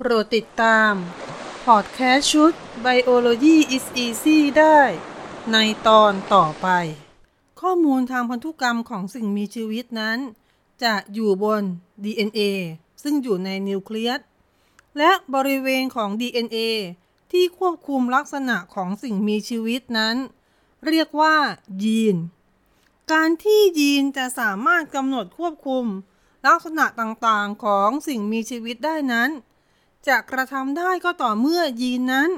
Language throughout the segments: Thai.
โปรดติดตาม พอดแคสต์ชุด Biology is Easy ได้ ในตอนต่อไป ข้อมูลทางพันธุกรรมของสิ่งมีชีวิตนั้น จะอยู่บน DNA ซึ่งอยู่ในนิวเคลียส และบริเวณของ DNA ที่ควบคุมลักษณะของสิ่งมีชีวิตนั้น เรียกว่า ยีน การที่ยีนจะสามารถกำหนดควบคุม ลักษณะต่างๆของสิ่งมีชีวิตได้นั้น จะกระทำได้ก็ต่อเมื่อยีนนั้น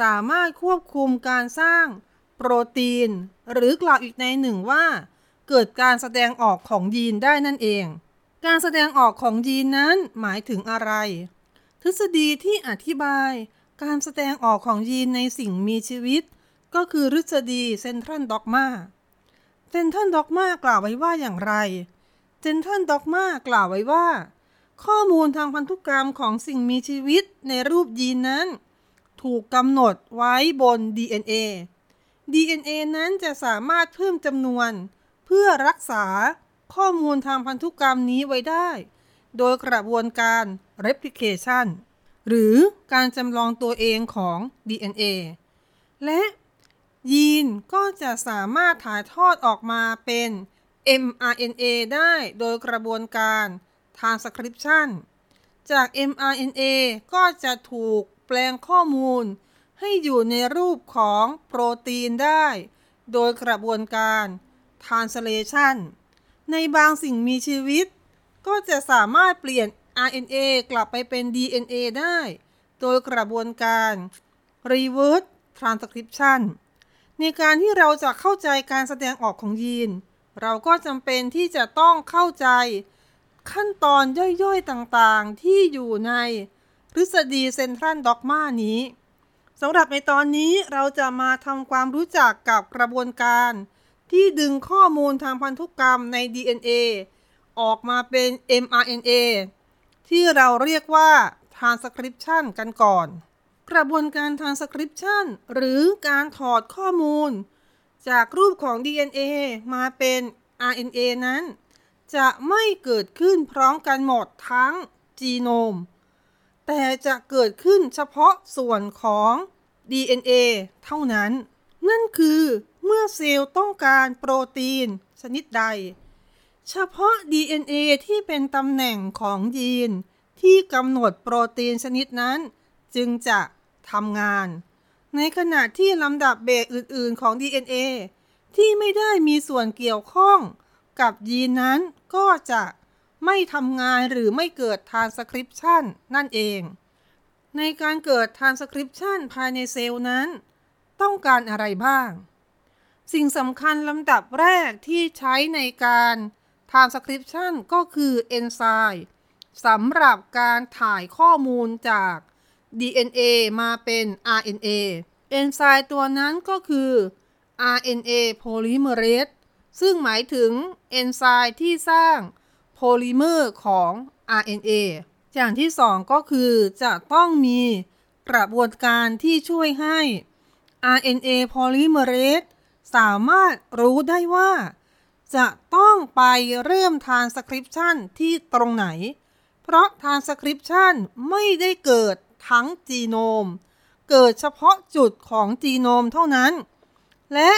สามารถควบคุมการสร้างโปรตีน หรือกล่าวอีกในหนึ่งว่า เกิดการแสดงออกของยีนได้นั่นเอง การแสดงออกของยีนนั้นหมายถึงอะไร ทฤษฎีที่อธิบาย การแสดงออกของยีนในสิ่งมีชีวิต ก็คือทฤษฎีเซนทรัลด็อกมาเซนทรัลด็อกมากล่าวไว้ว่าอย่างไรเซนทรัลด็อกมากล่าวไว้ว่า ข้อมูลทางพันธุกรรมของสิ่งมีชีวิตในรูปยีนนั้น ถูกกำหนดไว้บน DNA DNA นั้นจะสามารถเพิ่มจำนวน เพื่อรักษาข้อมูลทางพันธุกรรมนี้ไว้ได้ โดยกระบวนการ replication หรือการจำลองตัวเองของ DNA และยีนก็จะสามารถถ่ายทอดออกมาเป็น mRNA ได้โดยกระบวนการ transcription จาก mRNA ก็จะถูกแปลงข้อมูล ให้อยู่ในรูปของโปรตีนได้ โดยกระบวนการ translation ในบางสิ่งมีชีวิต ก็จะสามารถเปลี่ยน RNA กลับไปเป็น DNA ได้ โดยกระบวนการ reverse transcription ในการที่เราจะเข้าใจการแสดงออกของยีน เราก็จำเป็นที่จะต้องเข้าใจ ขั้นตอนย่อยๆต่างๆ ที่อยู่ในทฤษฎีเซนทรัลด็อกมานี้สำหรับในตอนนี้เราจะมาทำความรู้จักกับกระบวนการ ที่ดึงข้อมูลทางพันธุกรรมใน DNA ออกมาเป็น mRNA ที่เราเรียกว่า transcription กันก่อน กระบวนการ transcription หรือการถอดข้อมูล จากรูปของ DNA มาเป็น RNA นั้น จะไม่เกิดขึ้นพร้อมกันหมดทั้งจีโนม แต่จะเกิดขึ้นเฉพาะส่วนของ DNA เท่านั้น นั่นคือเมื่อเซลล์ต้องการโปรตีนชนิดใด เฉพาะ DNA ที่เป็นตำแหน่งของยีน ที่กำหนดโปรตีนชนิดนั้น จึงจะทำงาน ในขณะที่ลำดับเบรกอื่น ๆ ของ DNA ที่ไม่ได้มีส่วนเกี่ยวข้อง กับยีนนั้นก็จะไม่ทำงานหรือไม่เกิด transcription นั่นเอง ในการเกิด transcription ภายในเซลล์นั้น ต้องการอะไรบ้าง สิ่งสำคัญลำดับแรกที่ใช้ในการ transcription ก็คือเอนไซม์สำหรับการถ่ายข้อมูลจาก DNA มาเป็น RNA เอนไซม์ตัวนั้นก็คือ RNA polymerase ซึ่งหมายถึงเอนไซม์ที่สร้างโพลิเมอร์ของ RNA อย่างที่สองก็คือจะต้องมีกระบวนการที่ช่วยให้ RNA polymerase สามารถรู้ได้ว่า จะต้องไปเริ่ม transcription ที่ตรงไหน เพราะ transcription ไม่ได้เกิดทั้งจีโนม เกิดเฉพาะจุดของจีโนมเท่านั้น และ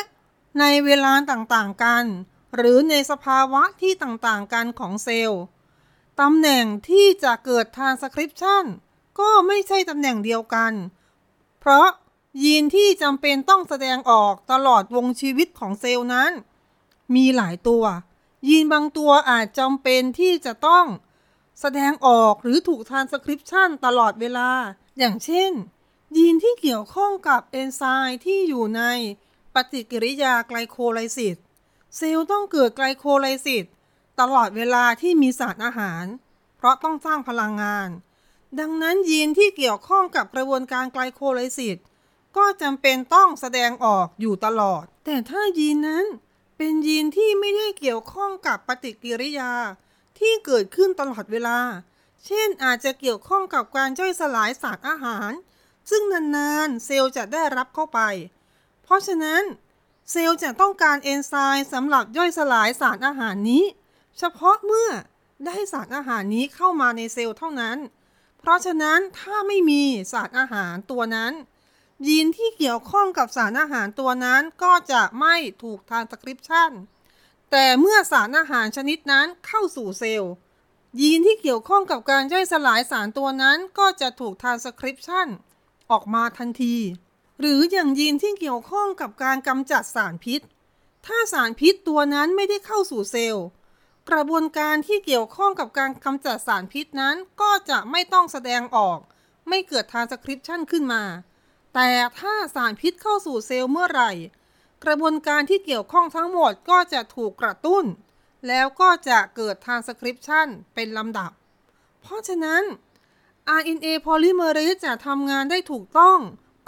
ในเวลาต่างๆกัน หรือในสภาวะที่ต่างๆกันของเซลล์ตำแหน่งที่จะเกิด transcription ก็ไม่ใช่ตำแหน่งเดียวกัน เพราะยีนที่จำเป็นต้องแสดงออกตลอดวงชีวิตของเซลล์นั้น มีหลายตัว ยีนบางตัวอาจจำเป็นที่จะต้อง แสดงออกหรือถูก transcription ตลอดเวลา อย่างเช่น ยีนที่เกี่ยวข้องกับเอนไซม์ที่อยู่ใน ปฏิกิริยาไกลโคไลซิสเซลล์ต้องเกิดไกลโคไลซิสตลอดเวลาที่มีสารอาหาร เพราะต้องสร้างพลังงาน ดังนั้นยีนที่เกี่ยวข้องกับกระบวนการไกลโคไลซิสก็จำเป็นต้องแสดงออกอยู่ตลอด แต่ถ้ายีนนั้นเป็นยีนที่ไม่ได้เกี่ยวข้องกับปฏิกิริยา ที่เกิดขึ้นตลอดเวลา เช่นอาจจะเกี่ยวข้องกับการย่อยสลายสารอาหาร ซึ่งนานๆ เซลล์จะได้รับเข้าไป เพราะฉะนั้นเซลล์จะต้องการเอนไซม์สำหรับย่อยสลายสารอาหารนี้ เฉพาะเมื่อได้สารอาหารนี้เข้ามาในเซลล์เท่านั้น เพราะฉะนั้นถ้าไม่มีสารอาหารตัวนั้น ยีนที่เกี่ยวข้องกับสารอาหารตัวนั้นก็จะไม่ถูกทานสคริปชันแต่เมื่อสารอาหารชนิดนั้นเข้าสู่เซลล์ ยีนที่เกี่ยวข้องกับการย่อยสลายสารตัวนั้น ก็จะถูกทานสคริปชันออกมาทันที หรืออย่างยีนที่เกี่ยวข้องกับการกำจัดสารพิษ ถ้าสารพิษตัวนั้นไม่ได้เข้าสู่เซลล์ กระบวนการที่เกี่ยวข้องกับการกำจัดสารพิษนั้นก็จะไม่ต้องแสดงออก ไม่เกิดทานสคริปชันขึ้นมา แต่ถ้าสารพิษเข้าสู่เซลล์เมื่อไหร่ กระบวนการที่เกี่ยวข้องทั้งหมดก็จะถูกกระตุ้น แล้วก็จะเกิดทานสคริปชันเป็นลำดับ เพราะฉะนั้น RNA polymerase จะทำงานได้ถูกต้อง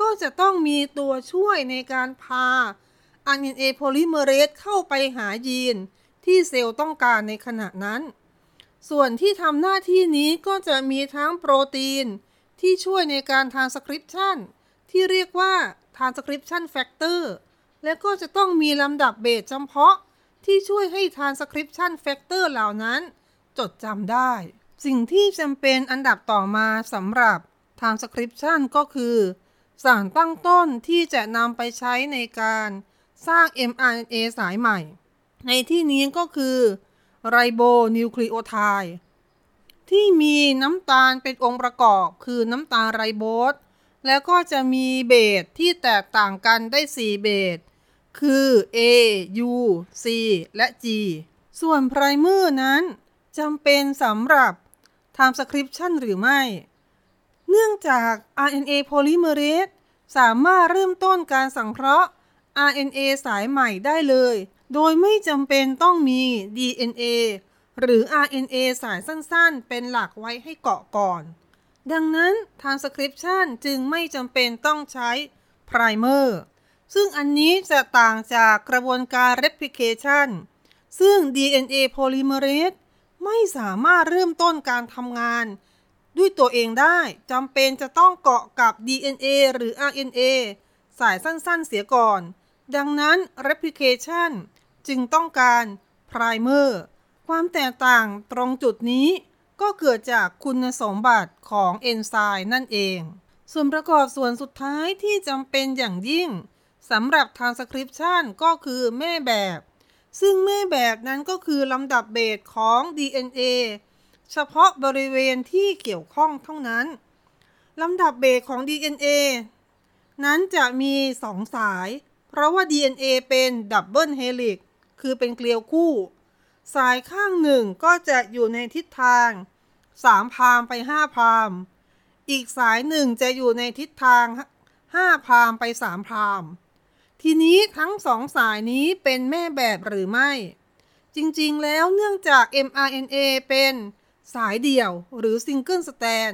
ก็จะต้องมีตัวช่วยในการพา RNA polymerase เข้าไปหายีน ที่เซลล์ต้องการในขณะนั้น ส่วนที่ทำหน้าที่นี้ก็จะมีทั้งโปรตีน ที่ช่วยในการทานสคริปชันที่เรียกว่าทานสคริปชันแฟกเตอร์และก็จะต้องมีลำดับเบสจำเพาะ ที่ช่วยให้ทานสคริปชันแฟกเตอร์เหล่านั้น จดจำได้ สิ่งที่จำเป็นอันดับต่อมาสำหรับทางสคริปชันก็คือ สารตั้งต้นที่จะนำไปใช้ในการสร้าง mRNA สายใหม่ ในที่นี้ก็คือไรโบนิวคลีโอไทด์ที่มีน้ำตาลเป็นองค์ประกอบคือน้ำตาลไรโบสแล้วก็จะมีเบสที่แตกต่างกันได้ 4 เบสคือ A U C และ G ส่วนไพรเมอร์นั้นจำเป็นสำหรับ transcription หรือไม่ เนื่องจาก RNA polymerase สามารถเริ่มต้นการสังเคราะห์ RNA สายใหม่ได้เลย โดยไม่จำเป็นต้องมี DNA หรือ RNA สายสั้นๆ เป็นหลักไว้ให้เกาะก่อน ดังนั้น transcription จึงไม่จำเป็นต้องใช้ primer ซึ่งอันนี้จะต่างจากกระบวนการ replication ซึ่ง DNA polymerase ไม่สามารถเริ่มต้นการทำงาน ด้วยตัวเองได้จำเป็นจะต้องเกาะกับ DNA หรือ RNA สายสั้นๆเสียก่อน ดังนั้น replication จึงต้องการ primer ความแตกต่างตรงจุดนี้ก็เกิดจากคุณสมบัติของเอนไซม์นั่นเอง ส่วนประกอบส่วนสุดท้ายที่จำเป็นอย่างยิ่งสำหรับ transcription ก็คือแม่แบบ ซึ่งแม่แบบนั้นก็คือลำดับเบสของ DNA เฉพาะบริเวณที่เกี่ยวข้องเท่านั้นลำดับเบสของ DNA นั้นจะมีสองสาย เพราะว่า DNA เป็น double helixคือเป็นเกลียวคู่ สายข้างหนึ่งก็จะอยู่ในทิศทาง 3 prime ไป 5 prime อีกสายหนึ่งจะอยู่ในทิศทาง 5 prime ไป 3 prime ทีนี้ทั้งสองสายนี้เป็นแม่แบบหรือไม่ จริงๆแล้วเนื่องจาก mRNA เป็น สายเดี่ยวหรือ single strand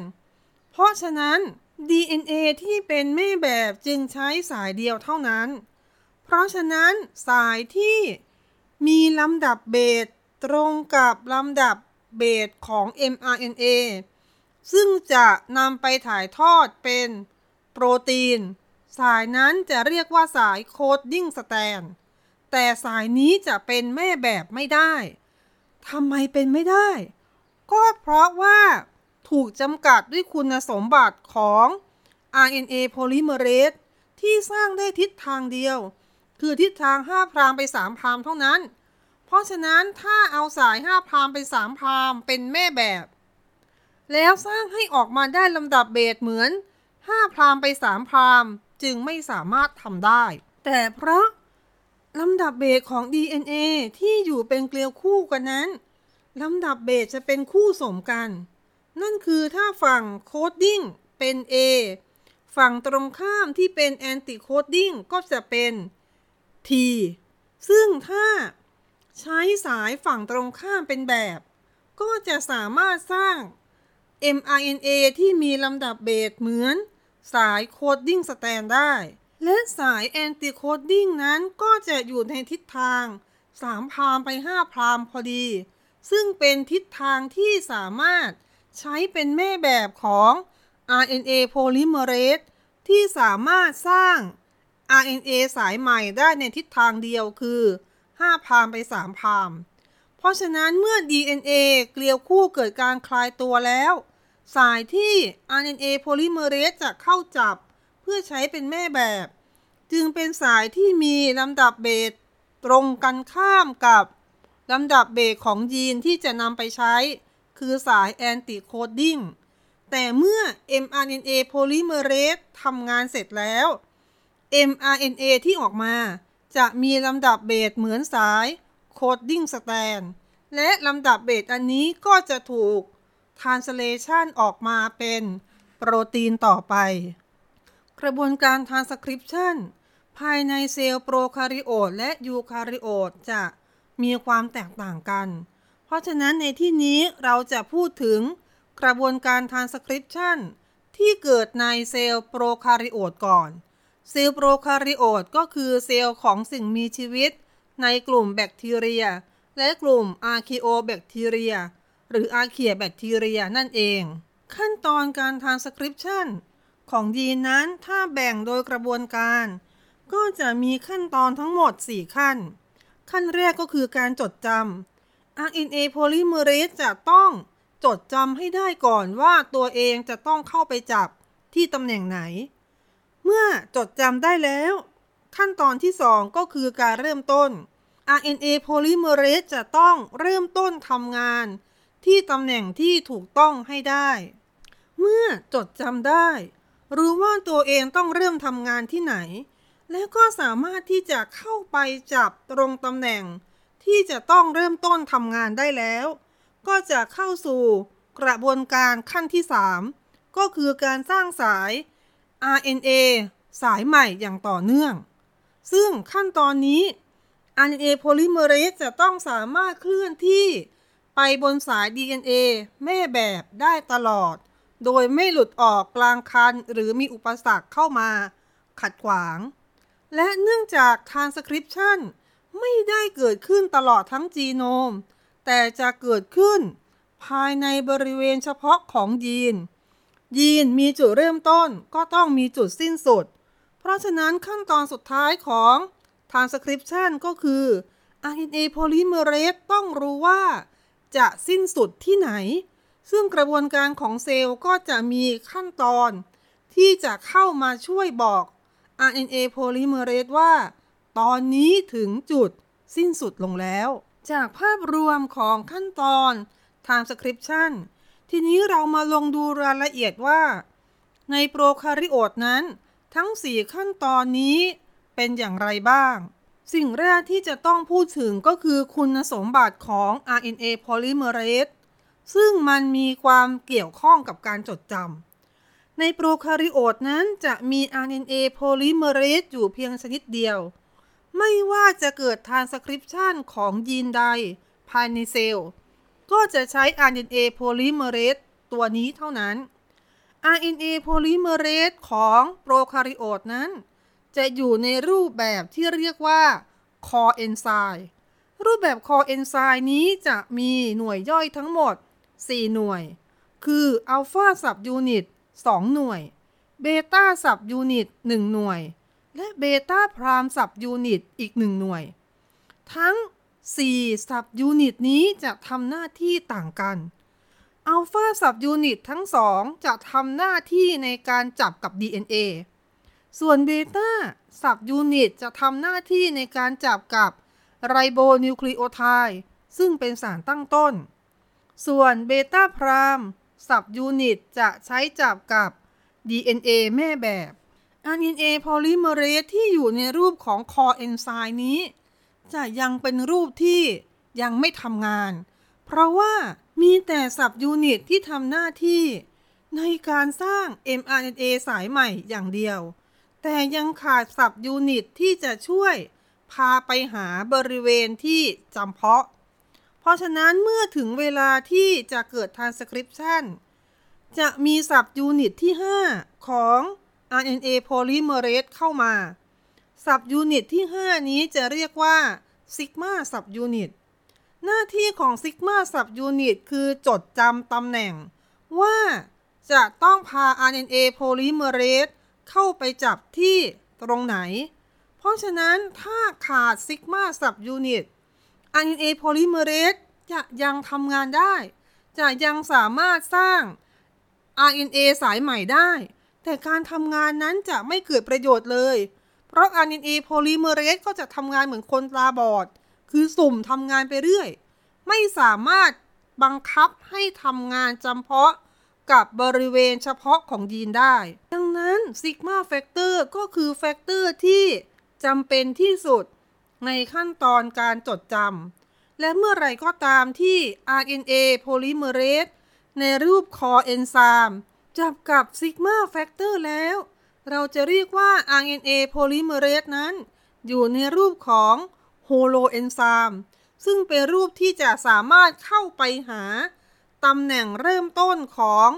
เพราะฉะนั้น DNA ที่เป็นแม่แบบจึงใช้สายเดียวเท่านั้น เพราะฉะนั้นสายที่มีลำดับเบสตรงกับลำดับเบสของ mRNA ซึ่งจะนำไปถ่ายทอดเป็นโปรตีน สายนั้นจะเรียกว่าสาย coding strand แต่สายนี้จะเป็นแม่แบบไม่ได้ ทำไมเป็นไม่ได้ ก็เพราะว่าถูกจำกัดด้วยคุณสมบัติของ RNA polymerase ที่สร้างได้ทิศทางเดียว คือทิศทาง 5 พรามไป 3 พรามเท่านั้น เพราะฉะนั้นถ้าเอาสาย 5 พรามไป 3 พรามเป็นแม่แบบ แล้วสร้างให้ออกมาได้ลำดับเบสเหมือน 5 พรามไป 3 พรามจึงไม่สามารถทำได้ แต่เพราะลำดับเบสของ DNA ที่อยู่เป็นเกลียวคู่กันนั้น ลำดับเบสจะเป็นคู่สมกัน นั่นคือถ้าฝั่ง coding เป็น A ฝั่งตรงข้ามที่เป็น anti-coding ก็จะเป็น T ซึ่งถ้าใช้สายฝั่งตรงข้ามเป็นแบบ ก็จะสามารถสร้าง mRNA ที่มีลำดับเบสเหมือนสาย coding strand ได้ และสาย anti-coding นั้นก็จะอยู่ในทิศทาง 3 prime ไป 5 prime พอดี ซึ่งเป็นทิศทางที่สามารถใช้เป็นแม่แบบของ RNA polymerase ที่สามารถสร้าง RNA สายใหม่ได้ในทิศทางเดียวคือ 5 พามไป 3 พาม เพราะฉะนั้นเมื่อ DNA เกลียวคู่เกิดการคลายตัวแล้ว สายที่ RNA polymerase จะเข้าจับ เพื่อใช้เป็นแม่แบบ จึงเป็นสายที่มีลำดับเบสตรงกันข้ามกับ ลำดับเบสของยีนที่จะนำไปใช้ คือสาย anti-coding แต่เมื่อ mRNA polymerase ทำงานเสร็จแล้ว mRNA ที่ออกมา จะมีลำดับเบสเหมือนสาย coding strand และลำดับเบสอันนี้ก็จะถูก translation ออกมาเป็นโปรตีนต่อไป กระบวนการ transcription ภายในเซลล์โปรคาริโอตและยูคาริโอตจะ มีความแตกต่างกัน เพราะฉะนั้นในที่นี้เราจะพูดถึงกระบวนการ transcription ที่เกิดในเซลล์โปรคาริโอตก่อน เซลล์โปรคาริโอตก็คือเซลล์ของสิ่งมีชีวิต ในกลุ่มแบคทีเรีย และกลุ่มอาร์คิโอแบคทีเรีย หรืออาร์เคียแบคทีเรียนั่นเอง ขั้นตอนการ transcription ของยีนนั้นถ้าแบ่งโดยกระบวนการ ก็จะมีขั้นตอนทั้งหมด 4 ขั้น ขั้นแรกก็คือการจดจำ RNA polymerase จะต้องจดจำให้ได้ก่อนว่าตัวเองจะต้องเข้าไปจับที่ตำแหน่งไหน เมื่อจดจำได้แล้ว ขั้นตอนที่ 2 ก็คือการเริ่มต้น RNA polymerase จะต้องเริ่มต้นทำงาน ที่ตำแหน่งที่ถูกต้องให้ได้ เมื่อจดจำได้ รู้ว่าตัวเองต้องเริ่มทำงานที่ไหน และก็สามารถที่จะเข้าไปจับตรงตำแหน่ง ที่จะต้องเริ่มต้นทำงานได้แล้ว ก็จะเข้าสู่กระบวนการขั้นที่ 3 ก็คือการสร้างสาย RNA สายใหม่อย่างต่อเนื่อง ซึ่งขั้นตอนนี้ RNA polymerase จะต้องสามารถเคลื่อนที่ไปบนสาย DNA แม่แบบได้ตลอด โดยไม่หลุดออกกลางคันหรือมีอุปสรรคเข้ามาขัดขวาง และเนื่องจาก transcription ไม่ได้เกิดขึ้นตลอดทั้งจีโนม แต่จะเกิดขึ้น ภายในบริเวณเฉพาะของยีน ยีนมีจุดเริ่มต้นก็ต้องมีจุดสิ้นสุด เพราะฉะนั้นขั้นตอนสุดท้ายของ transcription ก็คือ RNA polymerase ต้องรู้ว่า จะสิ้นสุดที่ไหน ซึ่งกระบวนการของเซลล์ก็จะมีขั้นตอน ที่จะเข้ามาช่วยบอก RNA polymerase ว่า ตอนนี้ถึงจุดสิ้นสุดลงแล้ว จากภาพรวมของขั้นตอน transcription ทีนี้เรามาลงดูรายละเอียดว่า ในโปรคาริโอตนั้น ทั้ง 4 ขั้นตอนนี้เป็นอย่างไรบ้าง สิ่งแรกที่จะต้องพูดถึงก็คือคุณสมบัติของ RNA polymerase ซึ่งมันมีความเกี่ยวข้องกับการจดจำ ในโปรคาริโอตนั้นจะมี RNA polymerase อยู่เพียงชนิดเดียว ไม่ว่าจะเกิด transcription ของยีนใดภายในเซลล์ ก็จะใช้ RNA polymerase ตัวนี้เท่านั้น RNA polymerase ของโปรคาริโอตนั้น จะอยู่ในรูปแบบที่เรียกว่า core enzyme รูปแบบ core enzyme นี้จะมีหน่วยย่อยทั้งหมด 4 หน่วย คือ alpha sub unit 2 หน่วย beta sub unit 1หน่วย และ beta prime sub unit อีก 1 หน่วย ทั้ง4 subunit นี้จะทำหน้าที่ต่างกัน alpha subunit ทั้งสองจะทำหน้าที่ในการจับกับ DNA ส่วน beta subunit จะทำหน้าที่ในการจับกับไรโบนิวคลีโอไทด์ซึ่งเป็นสารตั้งต้น ส่วน beta prime subunit จะใช้จับกับ DNA แม่แบบ RNA polymerase ที่อยู่ในรูปของ core enzyme นี้ จะยังเป็นรูปที่ยังไม่ทำงาน เพราะว่ามีแต่ subunit ที่ทำหน้าที่ ในการสร้าง mRNA สายใหม่อย่างเดียว แต่ยังขาด subunit ที่จะช่วย พาไปหาบริเวณที่จำเพาะ เพราะฉะนั้นเมื่อถึงเวลาที่จะเกิด transcription จะมี subunit ที่ 5 ของ RNA polymerase เข้ามาsubunit ที่ 5 นี้จะเรียกว่า sigma subunit หน้าที่ของ sigma subunit คือจดจำตำแหน่ง ว่าจะต้องพา RNA polymerase เข้าไปจับที่ตรงไหน เพราะฉะนั้นถ้าขาด sigma subunit RNA polymerase จะยังทำงานได้ จะยังสามารถสร้าง RNA สายใหม่ได้ แต่การทำงานนั้นจะไม่เกิดประโยชน์เลย เพราะ RNA polymerase ก็จะทำงานเหมือนคนตาบอด คือสุ่มทำงานไปเรื่อย ไม่สามารถบังคับให้ทำงานจำเพาะกับบริเวณเฉพาะของยีนได้ ดังนั้น sigma factor ก็คือ factor ที่จำเป็นที่สุด ในขั้นตอนการจดจำและเมื่อไรก็ตามที่ RNA polymerase ในรูป core enzyme จับกับ sigma factor แล้ว เราจะเรียกว่า RNA polymerase นั้น อยู่ในรูปของ holoenzyme ซึ่งเป็นรูปที่จะสามารถเข้าไปหาตำแหน่งเริ่มต้นของ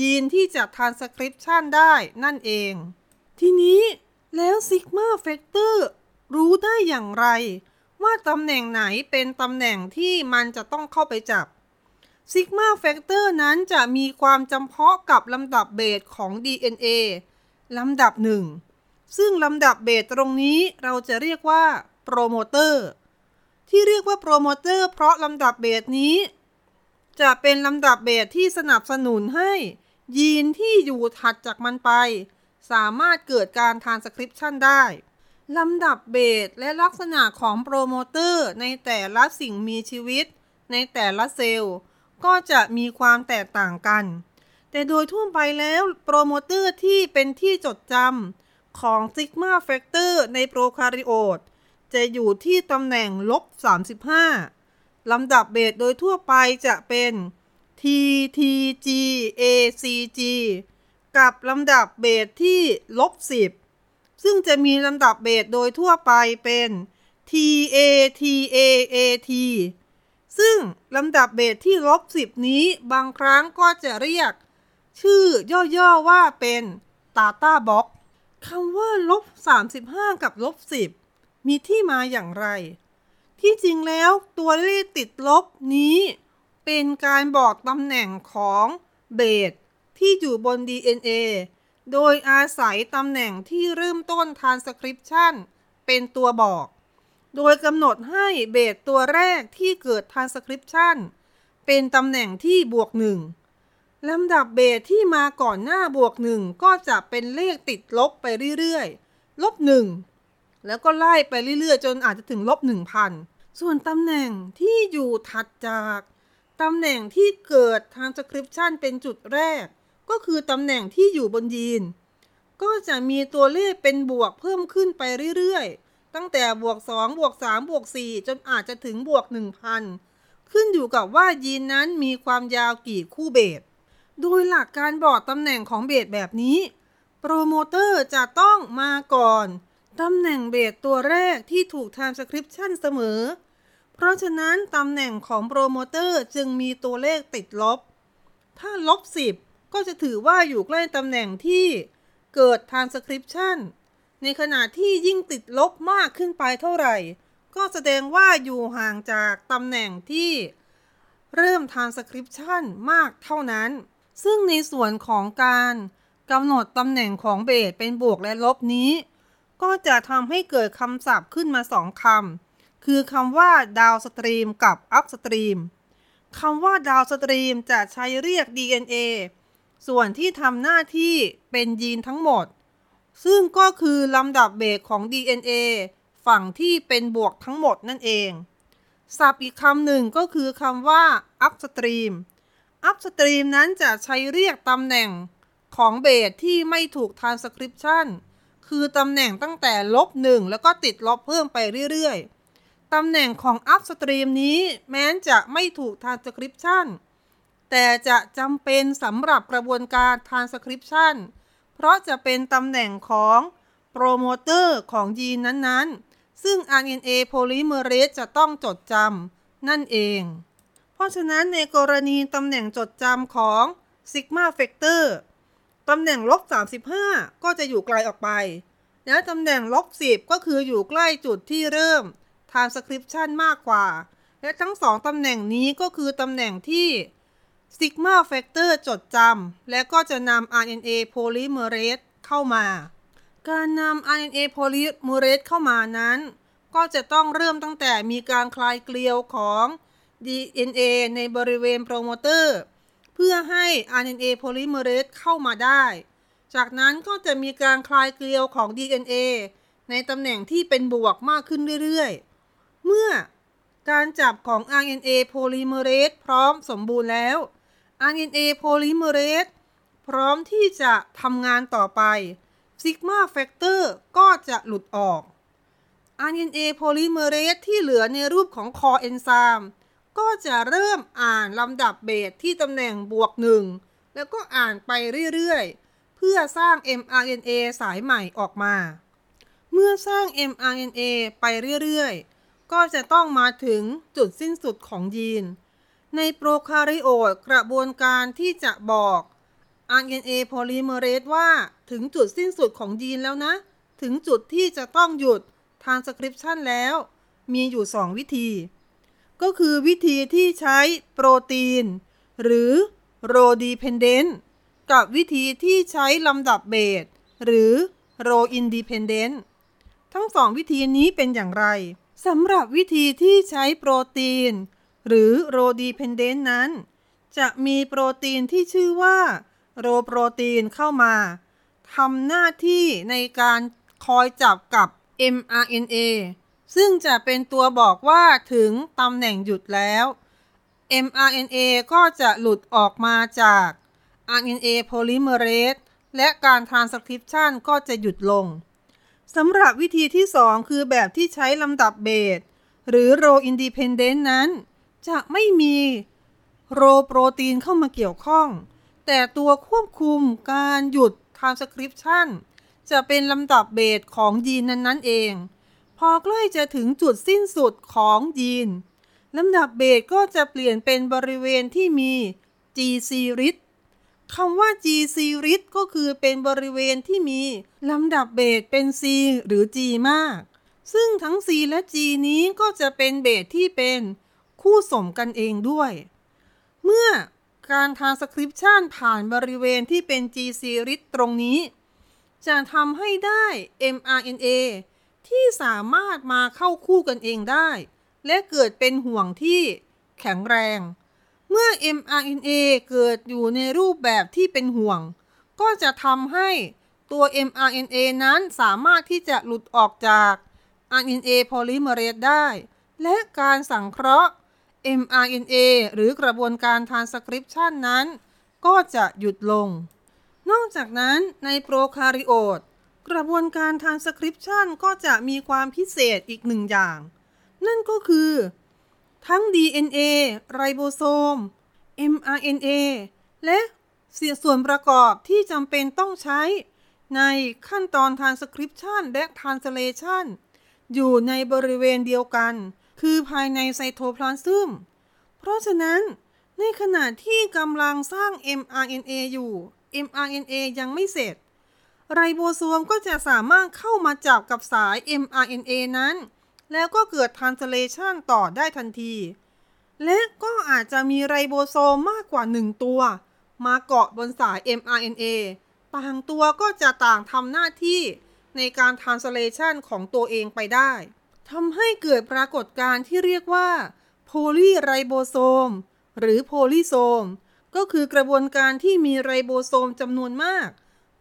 ยีนที่จะทานสคริปชันได้นั่นเอง ทีนี้แล้ว sigma factor รู้ได้อย่างไร ว่าตำแหน่งไหนเป็นตำแหน่งที่มันจะต้องเข้าไปจับ sigma factor นั้นจะมีความจำเพาะกับลำดับเบสของ DNA ลำดับหนึ่งซึ่งลำดับเบสตรงนี้เราจะเรียกว่าโปรโมเตอร์ที่เรียกว่าโปรโมเตอร์เพราะลำดับเบสนี้ จะเป็นลำดับเบสที่สนับสนุนให้ ยีนที่อยู่ถัดจากมันไป สามารถเกิดการทานสคริปชันได้ ลำดับเบสและลักษณะของโปรโมเตอร์ในแต่ละสิ่งมีชีวิต ในแต่ละเซลล์ ก็จะมีความแตกต่างกัน แต่โดยทั่วไปแล้วโปรโมเตอร์ที่เป็นที่จดจำของ sigma factor ในโปรคาริโอตจะอยู่ที่ตำแหน่งลบ 35 ลำดับเบสโดยทั่วไปจะเป็น T T G A C G กับลำดับเบสที่ลบ 10 ซึ่งจะมีลำดับเบสโดยทั่วไปเป็น T A T A A T ซึ่งลำดับเบสที่ลบสิบนี้บางครั้งก็จะเรียก ชื่อย่อๆว่าเป็นตาต้าบ็อกคำว่าลบ 35 กับลบ 10 มีที่มาอย่างไร ที่จริงแล้วตัวเลขติดลบนี้ เป็นการบอกตำแหน่งของเบสที่อยู่บน DNA โดยอาศัยตำแหน่งที่เริ่มต้นทานสคริปชันเป็นตัวบอก โดยกำหนดให้เบสตัวแรกที่เกิด transcription เป็นตำแหน่งที่บวกหนึ่งลำดับเบสที่มาก่อนหน้าบวกหนึ่งก็จะเป็นเลขติดลบไปเรื่อยๆ ลบหนึ่งแล้วก็ไล่ไปเรื่อยๆ จนอาจจะถึงลบหนึ่งพันส่วนตำแหน่งที่อยู่ถัดจาก ตำแหน่งที่เกิด transcription เป็นจุดแรก ก็คือตำแหน่งที่อยู่บนยีน ก็จะมีตัวเลขเป็นบวกเพิ่มขึ้นไปเรื่อยๆ ตั้งแต่บวก 2 บวก 3 บวก 4 จนอาจจะถึงบวก 1,000 ขึ้นอยู่กับว่ายีนนั้นมีความยาวกี่คู่เบสโดยหลักการบอกตำแหน่งของเบสแบบนี้ โปรโมเตอร์จะต้องมาก่อน ตำแหน่งเบสตัวแรกที่ถูกทำสคริปชั่นเสมอ เพราะฉะนั้นตำแหน่งของโปรโมเตอร์จึงมีตัวเลขติดลบ ถ้าลบ10 ก็จะถือว่าอยู่ใกล้ตำแหน่งที่เกิดทานสคริปชันในขณะที่ยิ่งติดลบมากขึ้นไปเท่าไหร่ ก็แสดงว่าอยู่ห่างจากตำแหน่งที่เริ่มทานสคริปชันมากเท่านั้น ซึ่งในส่วนของการกำหนดตำแหน่งของเบสเป็นบวกและลบนี้ ก็จะทำให้เกิดคำศัพท์ขึ้นมาสองคำ คือคำว่า downstream กับ upstream คำว่า downstream จะใช้เรียก DNA ส่วนที่ทำหน้าที่เป็นยีนทั้งหมด ซึ่งก็คือลำดับเบสของ DNA ฝั่งที่เป็นบวกทั้งหมดนั่นเอง ศัพท์อีกคำหนึ่งก็คือคำว่า upstream upstream นั้นจะใช้เรียกตำแหน่งของเบสที่ไม่ถูก transcription คือตำแหน่งตั้งแต่ลบหนึ่งแล้วก็ติดลบเพิ่มไปเรื่อยๆ ตำแหน่งของ upstream นี้แม้จะไม่ถูก transcription แต่จะจำเป็นสำหรับกระบวนการ transcription เพราะจะเป็นตำแหน่งของโปรโมเตอร์ของยีนนั้นๆ ซึ่ง RNA polymerase จะต้องจดจำนั่นเอง เพราะฉะนั้นในกรณีตำแหน่งจดจำของ sigma factor ตำแหน่งลบ 35 ก็จะอยู่ไกลออกไป และตำแหน่งลบ 10 ก็คืออยู่ใกล้จุดที่เริ่ม transcription มากกว่า และทั้งสองตำแหน่งนี้ก็คือตำแหน่งที่ sigma factor จดจำและก็จะนำ RNA polymerase เข้ามา การนำ RNA polymerase เข้ามานั้น ก็จะต้องเริ่มตั้งแต่มีการคลายเกลียวของ DNA ในบริเวณโปรโมเตอร์ เพื่อให้ RNA polymerase เข้ามาได้ จากนั้นก็จะมีการคลายเกลียวของ DNA ในตำแหน่งที่เป็นบวกมากขึ้นเรื่อยๆ เมื่อการจับของ RNA polymerase พร้อมสมบูรณ์แล้ว RNA polymerase พร้อมที่จะทำงานต่อไป sigma factor ก็จะหลุดออก RNA polymerase ที่เหลือในรูปของคอเอนไซม์ก็จะเริ่มอ่านลำดับเบสที่ตำแหน่งบวกหนึ่งแล้วก็อ่านไปเรื่อยๆ เพื่อสร้าง mRNA สายใหม่ออกมา เมื่อสร้าง mRNA ไปเรื่อยๆ ก็จะต้องมาถึงจุดสิ้นสุดของยีน ในโปรคาริโอตกระบวนการที่จะบอก RNA polymerase ว่าถึงจุดสิ้นสุดของยีนแล้วนะ ถึงจุดที่จะต้องหยุด transcription แล้ว มีอยู่ 2 วิธี ก็คือวิธีที่ใช้โปรตีน หรือ row dependent กับวิธีที่ใช้ลำดับเบสหรือ row independent ทั้งสองวิธีนี้เป็นอย่างไรสำหรับวิธีที่ใช้โปรตีน หรือ row dependent นั้น จะมีโปรตีนที่ชื่อว่า โรโปรตีนเข้ามาทำหน้าที่ในการคอยจับกับ mRNA ซึ่งจะเป็นตัวบอกว่าถึงตำแหน่งหยุดแล้ว mRNA ก็จะหลุดออกมาจาก RNA polymerase และการ transcription ก็จะหยุดลง สำหรับวิธีที่ 2 คือแบบที่ใช้ลำดับเบสหรือ row independent นั้น จะไม่มีโรโปรตีนเข้ามาเกี่ยวข้อง แต่ตัวควบคุมการหยุด transcription จะเป็นลำดับเบสของยีนนั้นๆเอง พอใกล้จะถึงจุดสิ้นสุดของยีนลำดับเบสก็จะเปลี่ยนเป็นบริเวณที่มี G series คำว่า G series ก็คือเป็นบริเวณที่มีลำดับเบสเป็น C หรือ G มาก ซึ่งทั้ง C และ G นี้ก็จะเป็นเบสที่เป็น คู่สมกันเองด้วย เมื่อการ transcription ผ่านบริเวณที่เป็น G series ตรงนี้ จะทำให้ได้ mRNA ที่สามารถมาเข้าคู่กันเองได้ และเกิดเป็นห่วงที่แข็งแรง เมื่อ mRNA เกิดอยู่ในรูปแบบที่เป็นห่วง ก็จะทำให้ตัว mRNA นั้นสามารถที่จะหลุดออกจาก RNA polymerase ได้ และการสังเคราะห์ mRNA หรือกระบวนการ transcription นั้น ก็จะหยุดลง นอกจากนั้นในโปรคาริโอตกระบวนการ transcription ก็จะมีความพิเศษอีกหนึ่งอย่าง นั่นก็คือ ทั้ง DNA ไรโบโซม mRNA และเสียส่วนประกอบที่จำเป็นต้องใช้ ในขั้นตอน transcription และ translation อยู่ในบริเวณเดียวกัน คือภายในไซโทพลาซึม เพราะฉะนั้น ในขณะที่กำลังสร้าง mRNA อยู่ mRNA ยังไม่เสร็จ ไรโบโซมก็จะสามารถเข้ามาจับกับสาย mRNA นั้น แล้วก็เกิด translation ต่อได้ทันที และก็อาจจะมีไรโบโซมมากกว่า 1 ตัว มาเกาะบนสาย mRNA ต่างตัวก็จะต่างทำหน้าที่ในการ translation ของตัวเองไปได้ ทำให้เกิดปรากฏการณ์ที่เรียกว่าโพลีไรโบโซม หรือโพลีโซม ก็คือกระบวนการที่มีไรโบโซมจำนวนมาก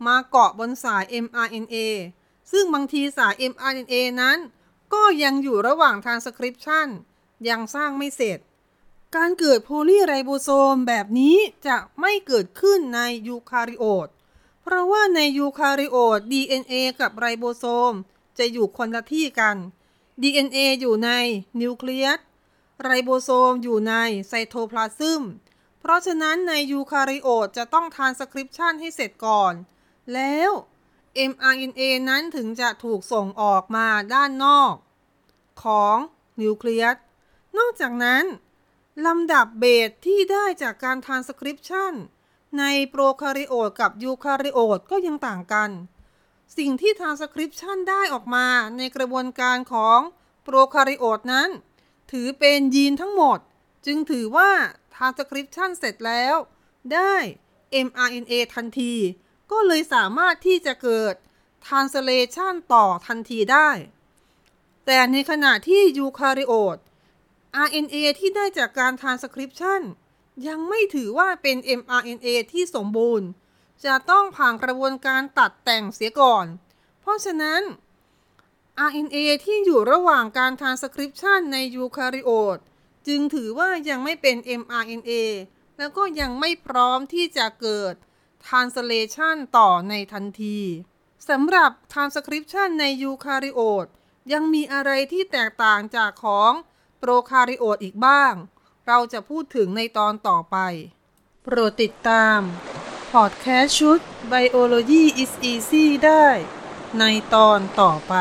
มาเกาะบนสาย mRNA ซึ่งบางทีสาย mRNA นั้น ก็ยังอยู่ระหว่าง transcription ยังสร้างไม่เสร็จ การเกิดโพลีไรโบโซมแบบนี้จะไม่เกิดขึ้นในยูคาริโอต เพราะว่าในยูคาริโอต DNA กับไรโบโซม จะอยู่คนละที่กัน DNA อยู่ในนิวเคลียส ไรโบโซมอยู่ในไซโทพลาซึม เพราะฉะนั้นในยูคาริโอตจะต้องทานสคริปชันให้เสร็จก่อน แล้ว mRNA นั้นถึงจะถูกส่งออกมาด้านนอก ของนิวเคลียส นอกจากนั้นลำดับเบสที่ได้จากการทานสคริปชันในโปรคาริโอตกับยูคาริโอตก็ยังต่างกัน สิ่งที่ทานสคริปชันได้ออกมาในกระบวนการของโปรคาริโอตนั้น ถือเป็นยีนทั้งหมด จึงถือว่าทานสคริปชันเสร็จแล้ว ได้ mRNA ทันที ก็เลยสามารถที่จะเกิด translation ต่อทันทีได้ แต่ในขณะที่ยูคาริโอต RNA ที่ได้จากการ transcription ยังไม่ถือว่าเป็น mRNA ที่สมบูรณ์ จะต้องผ่านกระบวนการตัดแต่งเสียก่อน เพราะฉะนั้น RNA ที่อยู่ระหว่างการทานสคริปชันในยูคาริโอตจึงถือว่ายังไม่เป็น mRNA แล้วก็ยังไม่พร้อมที่จะเกิด translation ต่อในทันทีสำหรับ transcription ในยูคาริโอตยังมีอะไรที่แตกต่างจากของโปรคาริโอตอีกบ้าง เราจะพูดถึงในตอนต่อไป โปรดติดตาม พอดแคสต์ชุด Biology is Easy ได้ ในตอนต่อไป